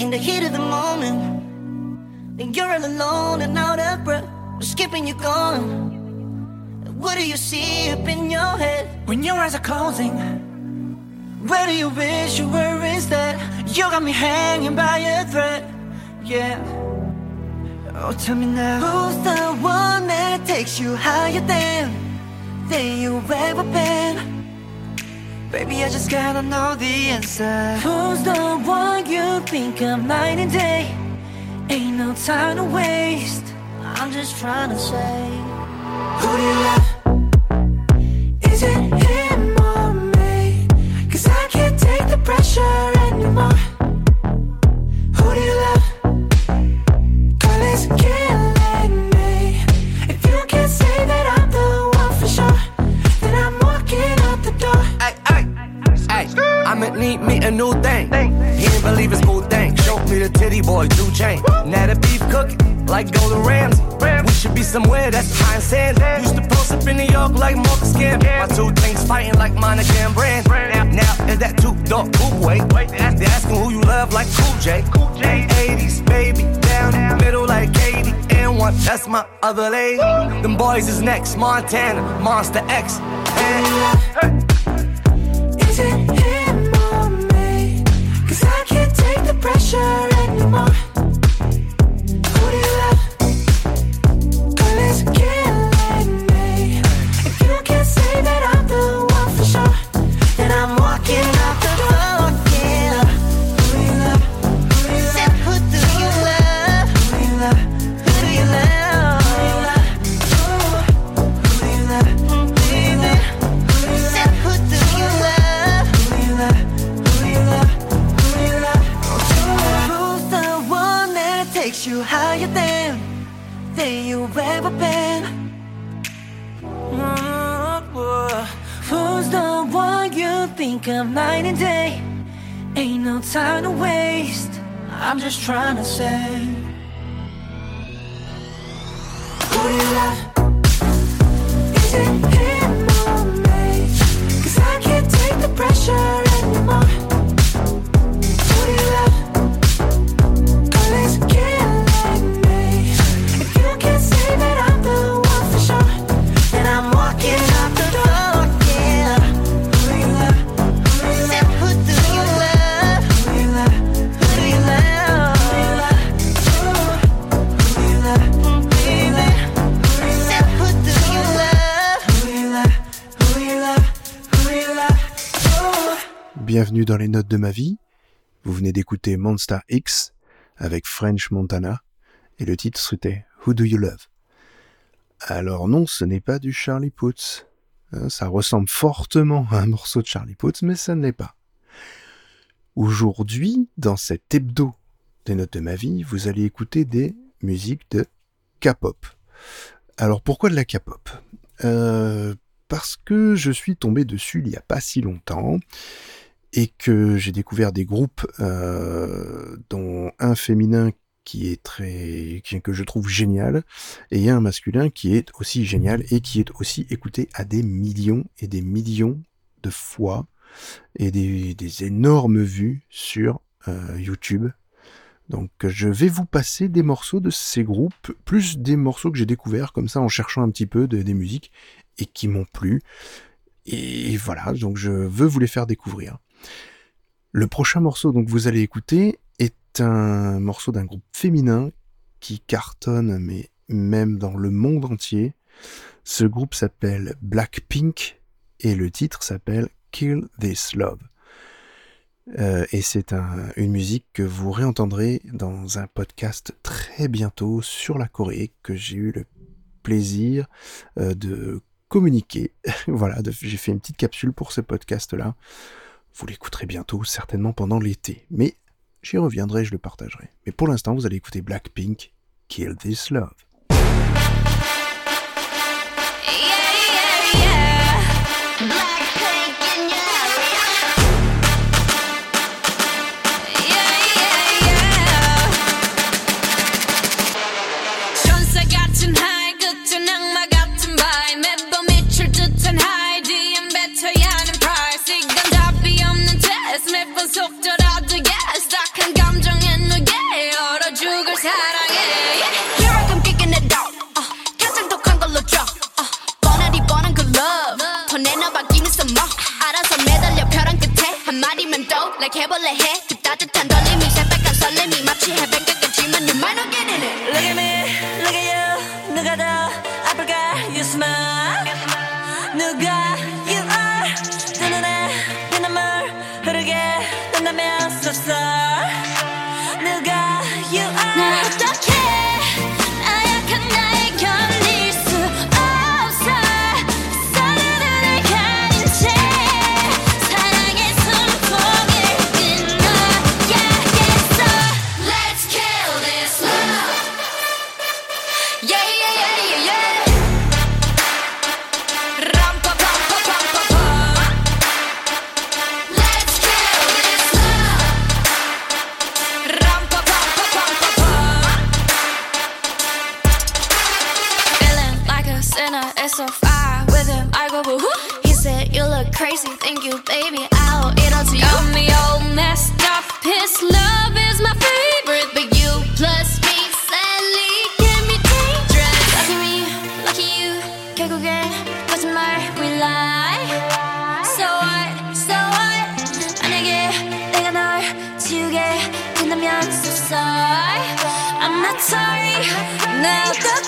in the heat of the moment. You're all alone and out of breath, skipping you gone. What do you see up in your head when your eyes are closing? Where do you wish you were instead? You got me hanging by a thread, yeah. Oh, tell me now, who's the one that takes you higher than than you ever been? Baby, I just gotta know the answer. Who's the one you think of night and day? Ain't no time to waste. I'm just trying to say, Who do you love? Is it him or me? Cause I can't take the pressure anymore. Other lady. Them boys is next, Montana, Monster X. dans les notes de ma vie. Vous venez d'écouter Monster X avec French Montana et le titre c'était Who Do You Love? Alors non, ce n'est pas du Charlie Puth. Hein, Ça ressemble fortement à un morceau de Charlie Puth, mais ça ne l'est pas. Aujourd'hui, dans cet hebdo des notes de ma vie, vous allez écouter des musiques de K-pop. Alors pourquoi de la K-pop? Euh, Parce que je suis tombé dessus il n'y a pas si longtemps et que j'ai découvert des groupes euh, dont un féminin qui est très qui- que je trouve génial et un masculin qui est aussi génial et qui est aussi écouté à des millions et des millions de fois et des, énormes vues sur euh, YouTube. Donc je vais vous passer des morceaux de ces groupes, plus des morceaux que j'ai découverts comme ça en cherchant un petit peu de- des musiques et qui m'ont plu. Et voilà, donc je veux vous les faire découvrir. Le prochain morceau donc vous allez écouter est un morceau d'un groupe féminin qui cartonne mais même dans le monde entier. Ce groupe s'appelle Blackpink et le titre s'appelle Kill This Love. Euh, et c'est un- une musique que vous réentendrez dans un podcast très bientôt sur la Corée que j'ai eu le plaisir euh, de communiquer. voilà, j'ai fait une petite capsule pour ce podcast-là. Vous l'écouterez bientôt, certainement pendant l'été. Mais j'y reviendrai, je le partagerai. Mais pour l'instant, vous allez écouter Blackpink, Kill This Love. the guy look crazy. Thank you, baby. I'll eat up to you. Got me all messed up. His love is my favorite, but you plus me sadly can be dangerous. Lucky me, lucky you. 결국엔 거짓말 we lie. So what, so what? 만약에 내가 널 지우게 된다면 so sorry. I'm not sorry. Now go.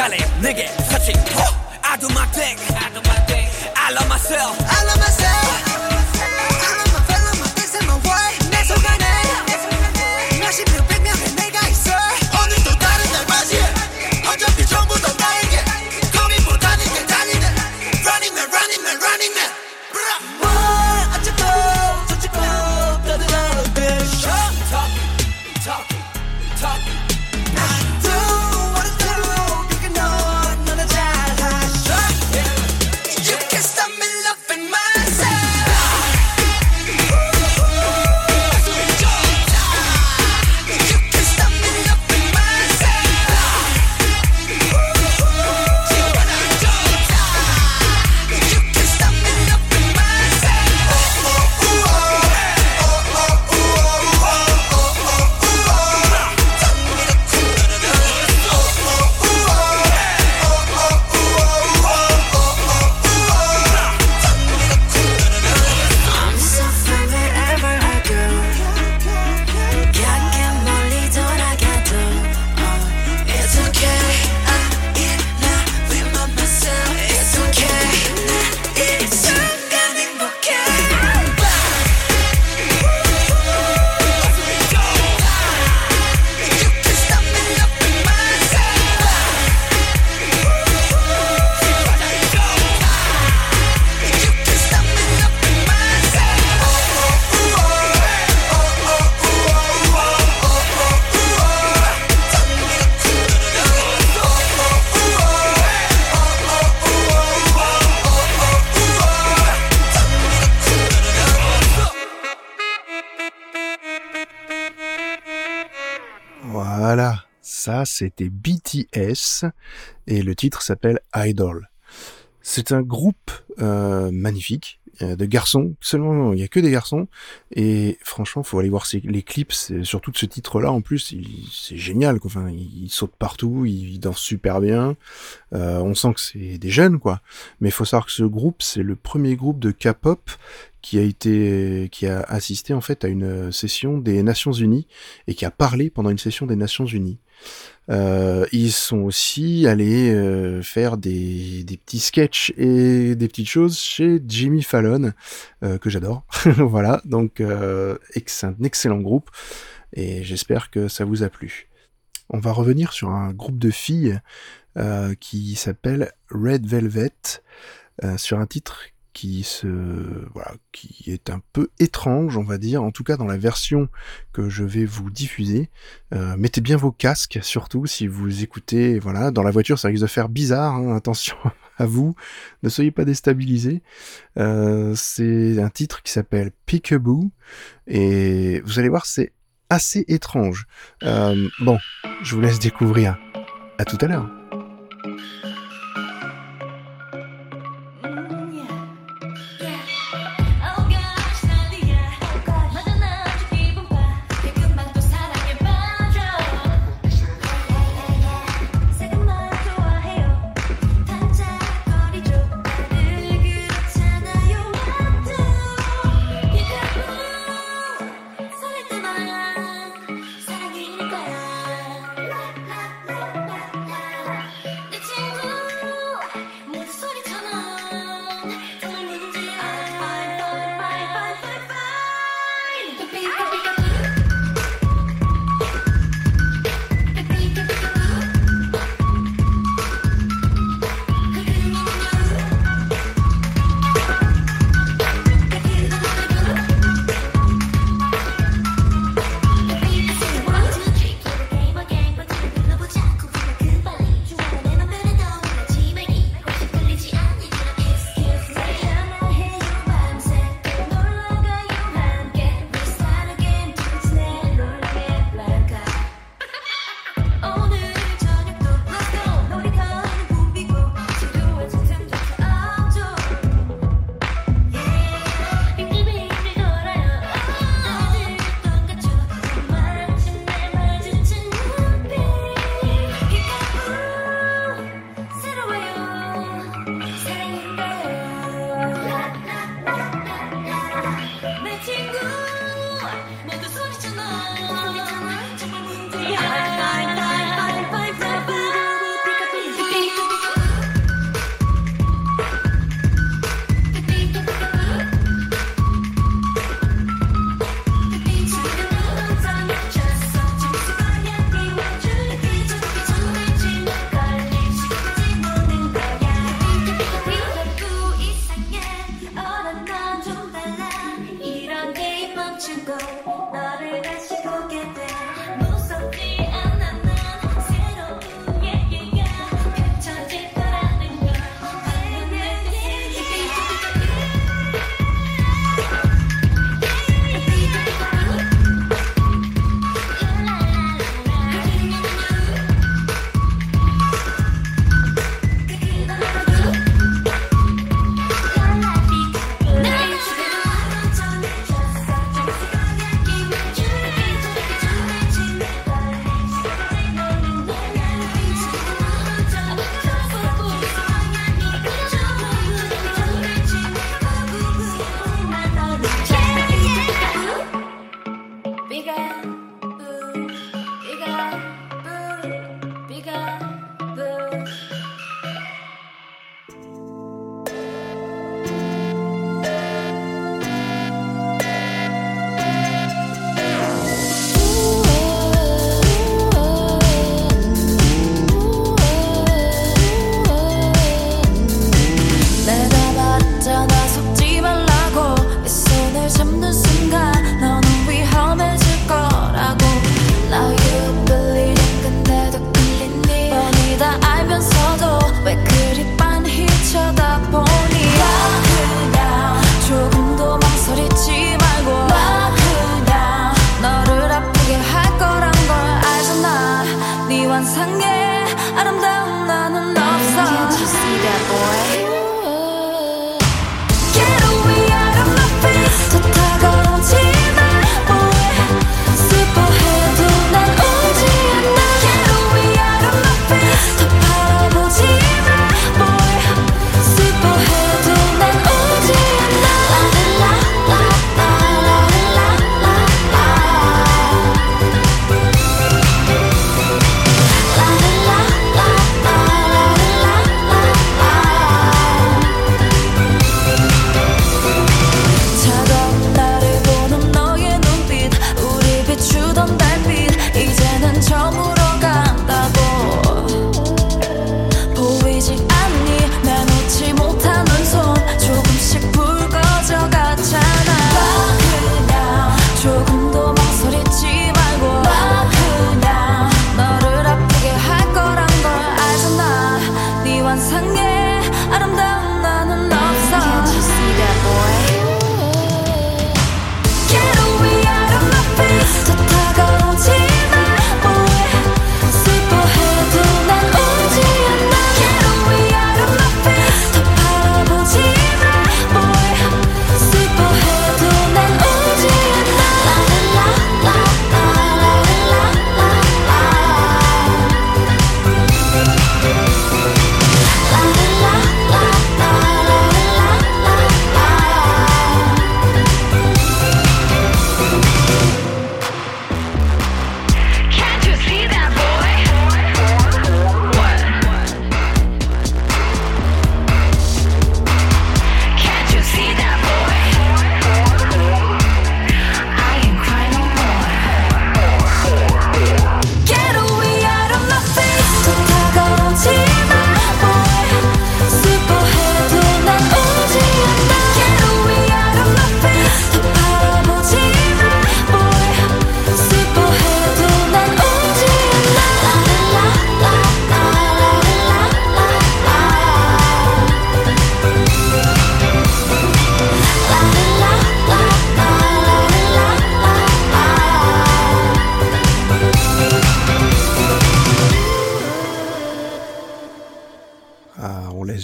갈래? 내게 사칭 아두막댁 c'était BTS et le titre s'appelle Idol. C'est un groupe euh, magnifique de garçons, seulement il y a que des garçons et franchement faut aller voir les clips, surtout de ce titre-là en plus, c'est génial. Enfin, ils sautent partout, ils dansent super bien. Euh, on sent que c'est des jeunes quoi. Mais il faut savoir que ce groupe c'est le premier groupe de K-pop qui a été qui a assisté en fait à une session des Nations Unies et qui a parlé pendant une session des Nations Unies. Euh, ils sont aussi allés euh, faire des, des, petits sketchs et des petites choses chez Jimmy Fallon, euh, que j'adore. voilà, donc c'est un excellent groupe et j'espère que ça vous a plu. On va revenir sur un groupe de filles qui s'appelle Red Velvet, sur un titre qui se voilà, qui est un peu étrange, on va dire, en tout cas dans la version que je vais vous diffuser. Euh, mettez bien vos casques, surtout si vous écoutez, voilà, dans la voiture, ça risque de faire bizarre. Hein, attention à vous, ne soyez pas déstabilisés. Euh, c'est un titre qui s'appelle Peekaboo et vous allez voir, c'est assez étrange. Euh, bon, je vous laisse découvrir. À tout à l'heure.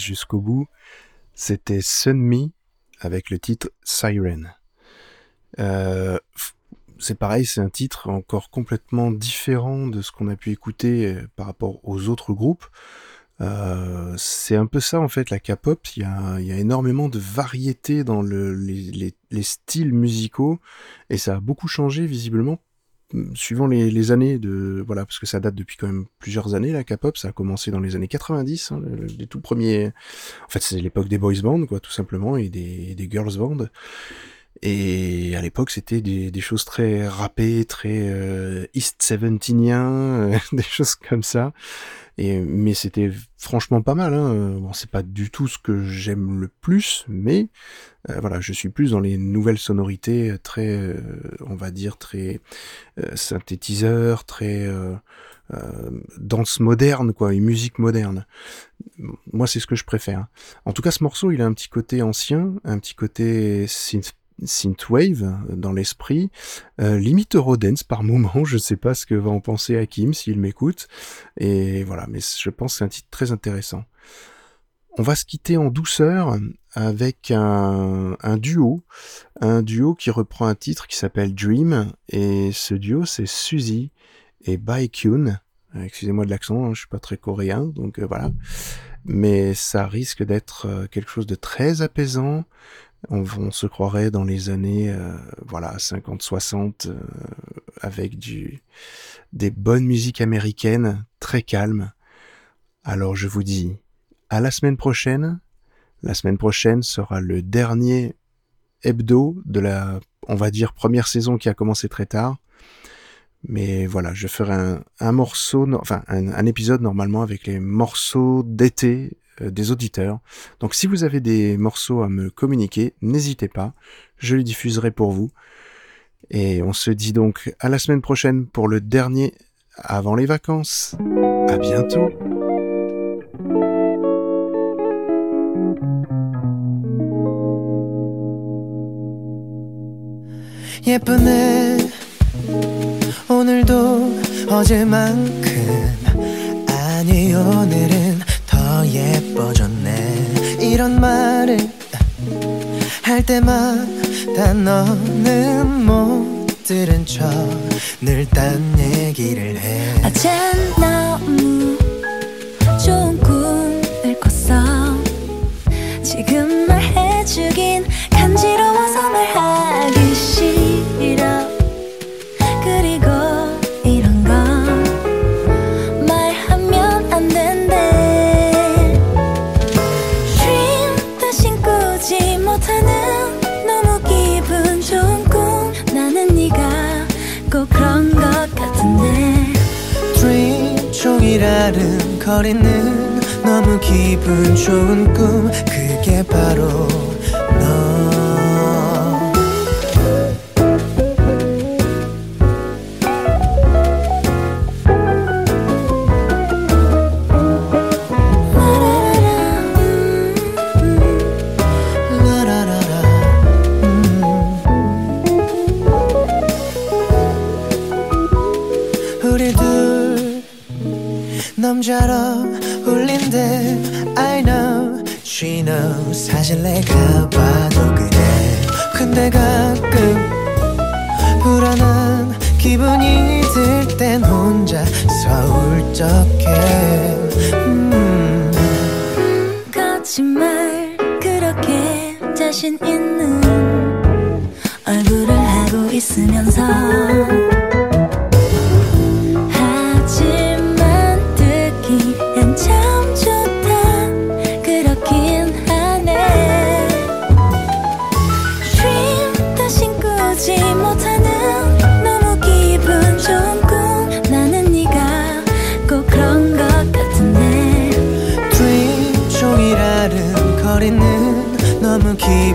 Jusqu'au bout. C'était Sun Me avec le titre Siren. Euh, c'est pareil, c'est un titre encore complètement différent de ce qu'on a pu écouter euh, par rapport aux autres groupes. Euh, c'est un peu ça en fait la K-pop. Il y a, énormément de variété dans le, les, les, les, styles musicaux et ça a beaucoup changé visiblement suivant les, les, années de voilà parce que ça date depuis quand même plusieurs années la K-pop. Ça a commencé dans les années 90, hein, les tout premiers. En fait, c'est l'époque des boys bands quoi, tout simplement et des, des girls bands. Et à l'époque, c'était des, des, choses très rappées, très euh, East Seventeenien, euh, des choses comme ça. Et, mais c'était franchement pas mal. Hein. Bon, c'est pas du tout ce que j'aime le plus, mais euh, voilà, je suis plus dans les nouvelles sonorités très, euh, on va dire, très euh, synthétiseur, très danse moderne, quoi, et musique moderne. Moi, c'est ce que je préfère. En tout cas, ce morceau, il a un petit côté ancien, un petit côté synth synthwave dans l'esprit, euh, limite Eurodance par moment, je sais pas ce que va en penser Hakim s'il m'écoute, et voilà, mais je pense que c'est un titre très intéressant. On va se quitter en douceur avec un, duo, un duo qui reprend un titre qui s'appelle Dream, et ce duo c'est Suzy et Baekhyun. Excusez-moi de l'accent, hein, je suis pas très coréen, donc euh, voilà. Mais ça risque d'être euh, quelque chose de très apaisant, on, se croirait dans les années euh, voilà 50-60 euh, avec du des bonnes musiques américaines très calmes. Alors je vous dis à la semaine prochaine. La semaine prochaine sera le dernier hebdo de la on va dire première saison qui a commencé très tard. Mais voilà, je ferai un, morceau, enfin un, épisode normalement avec les morceaux d'été des auditeurs. Donc si vous avez des morceaux à me communiquer, n'hésitez pas, je les diffuserai pour vous. Et on se dit donc à la semaine prochaine pour le dernier avant les vacances. À bientôt. 예 뻐졌네. 이런 말을 할 때마다 너는 못 들은 척 늘 딴 얘기를 해. 어젠 너무 기분 좋은 꿈 그게 바로 남자로 사실 내가 봐도 그래 근데 가끔 불안한 기분이 들 땐 혼자 서울적해 음. 거짓말 그렇게 자신 있는 얼굴을 하고 있으면서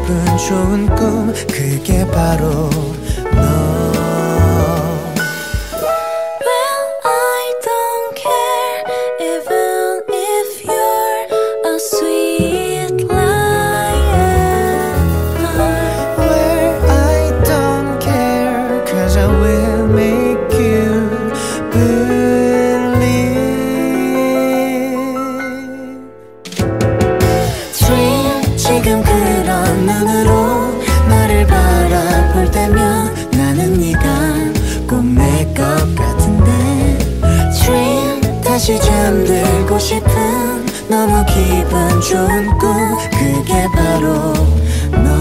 기분 좋은 꿈 그게 바로 첫눈으로 너를 바라볼 때면 나는 네가 꼭 내 것 같은데. Dream 다시 잠들고 싶은 너무 기분 좋은 꿈. 그게 바로 너.